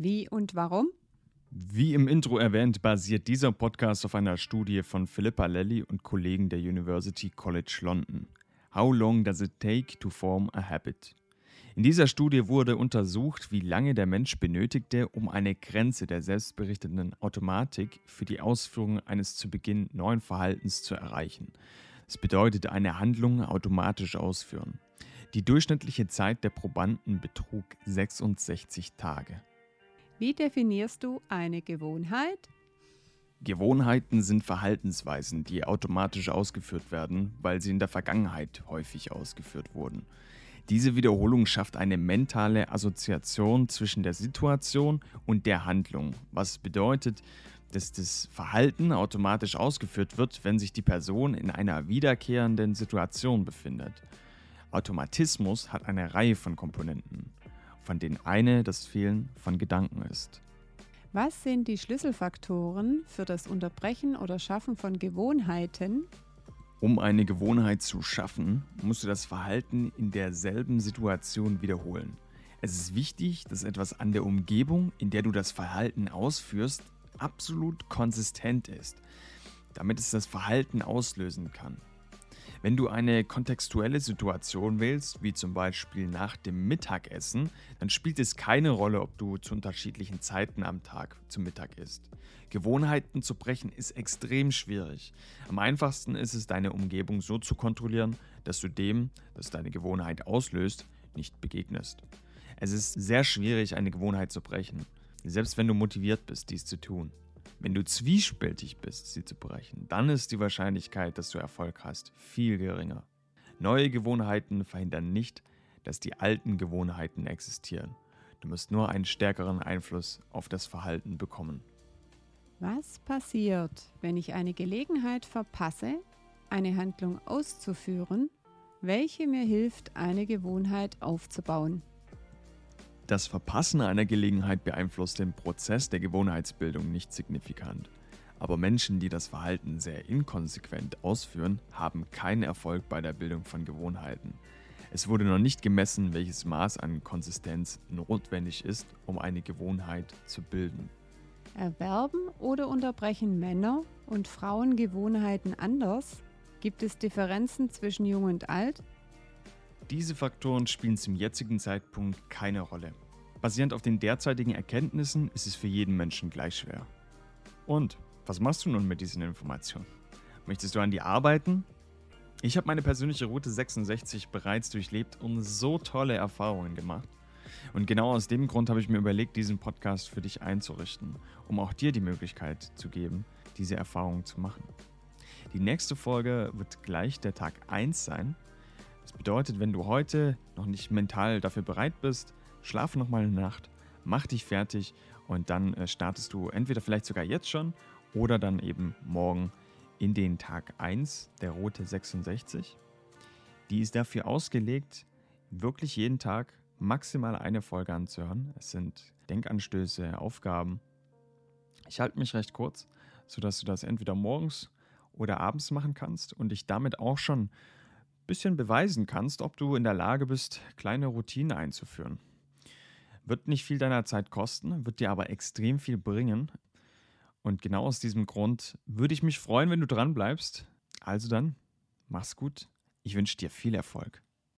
Wie und warum? Wie im Intro erwähnt, basiert dieser Podcast auf einer Studie von Philippa Lelly und Kollegen der University College London. How long does it take to form a habit? In dieser Studie wurde untersucht, wie lange der Mensch benötigte, um eine Grenze der selbstberichtenden Automatik für die Ausführung eines zu Beginn neuen Verhaltens zu erreichen. Das bedeutet eine Handlung automatisch ausführen. Die durchschnittliche Zeit der Probanden betrug 66 Tage. Wie definierst du eine Gewohnheit? Gewohnheiten sind Verhaltensweisen, die automatisch ausgeführt werden, weil sie in der Vergangenheit häufig ausgeführt wurden. Diese Wiederholung schafft eine mentale Assoziation zwischen der Situation und der Handlung, was bedeutet, dass das Verhalten automatisch ausgeführt wird, wenn sich die Person in einer wiederkehrenden Situation befindet. Automatismus hat eine Reihe von Komponenten von denen eine das Fehlen von Gedanken ist. Was sind die Schlüsselfaktoren für das Unterbrechen oder Schaffen von Gewohnheiten? Um eine Gewohnheit zu schaffen, musst du das Verhalten in derselben Situation wiederholen. Es ist wichtig, dass etwas an der Umgebung, in der du das Verhalten ausführst, absolut konsistent ist, damit es das Verhalten auslösen kann. Wenn du eine kontextuelle Situation wählst, wie zum Beispiel nach dem Mittagessen, dann spielt es keine Rolle, ob du zu unterschiedlichen Zeiten am Tag zum Mittag isst. Gewohnheiten zu brechen ist extrem schwierig. Am einfachsten ist es, deine Umgebung so zu kontrollieren, dass du dem, das deine Gewohnheit auslöst, nicht begegnest. Es ist sehr schwierig, eine Gewohnheit zu brechen, selbst wenn du motiviert bist, dies zu tun. Wenn du zwiespältig bist, sie zu brechen, dann ist die Wahrscheinlichkeit, dass du Erfolg hast, viel geringer. Neue Gewohnheiten verhindern nicht, dass die alten Gewohnheiten existieren. Du musst nur einen stärkeren Einfluss auf das Verhalten bekommen. Was passiert, wenn ich eine Gelegenheit verpasse, eine Handlung auszuführen, welche mir hilft, eine Gewohnheit aufzubauen? Das Verpassen einer Gelegenheit beeinflusst den Prozess der Gewohnheitsbildung nicht signifikant. Aber Menschen, die das Verhalten sehr inkonsequent ausführen, haben keinen Erfolg bei der Bildung von Gewohnheiten. Es wurde noch nicht gemessen, welches Maß an Konsistenz notwendig ist, um eine Gewohnheit zu bilden. Erwerben oder unterbrechen Männer und Frauen Gewohnheiten anders? Gibt es Differenzen zwischen jung und alt? Diese Faktoren spielen zum jetzigen Zeitpunkt keine Rolle. Basierend auf den derzeitigen Erkenntnissen ist es für jeden Menschen gleich schwer. Und was machst du nun mit diesen Informationen? Möchtest du an die arbeiten? Ich habe meine persönliche Route 66 bereits durchlebt und so tolle Erfahrungen gemacht. Und genau aus dem Grund habe ich mir überlegt, diesen Podcast für dich einzurichten, um auch dir die Möglichkeit zu geben, diese Erfahrungen zu machen. Die nächste Folge wird gleich der Tag 1 sein das bedeutet, wenn du heute noch nicht mental dafür bereit bist, schlaf noch mal eine Nacht, mach dich fertig und dann äh, startest du entweder vielleicht sogar jetzt schon oder dann eben morgen in den Tag 1 der Rote 66. Die ist dafür ausgelegt, wirklich jeden Tag maximal eine Folge anzuhören. Es sind Denkanstöße, Aufgaben. Ich halte mich recht kurz, sodass du das entweder morgens oder abends machen kannst und dich damit auch schon bisschen beweisen kannst, ob du in der Lage bist, kleine Routinen einzuführen. Wird nicht viel deiner Zeit kosten, wird dir aber extrem viel bringen. Und genau aus diesem Grund würde ich mich freuen, wenn du dran bleibst. Also dann, mach's gut. Ich wünsche dir viel Erfolg.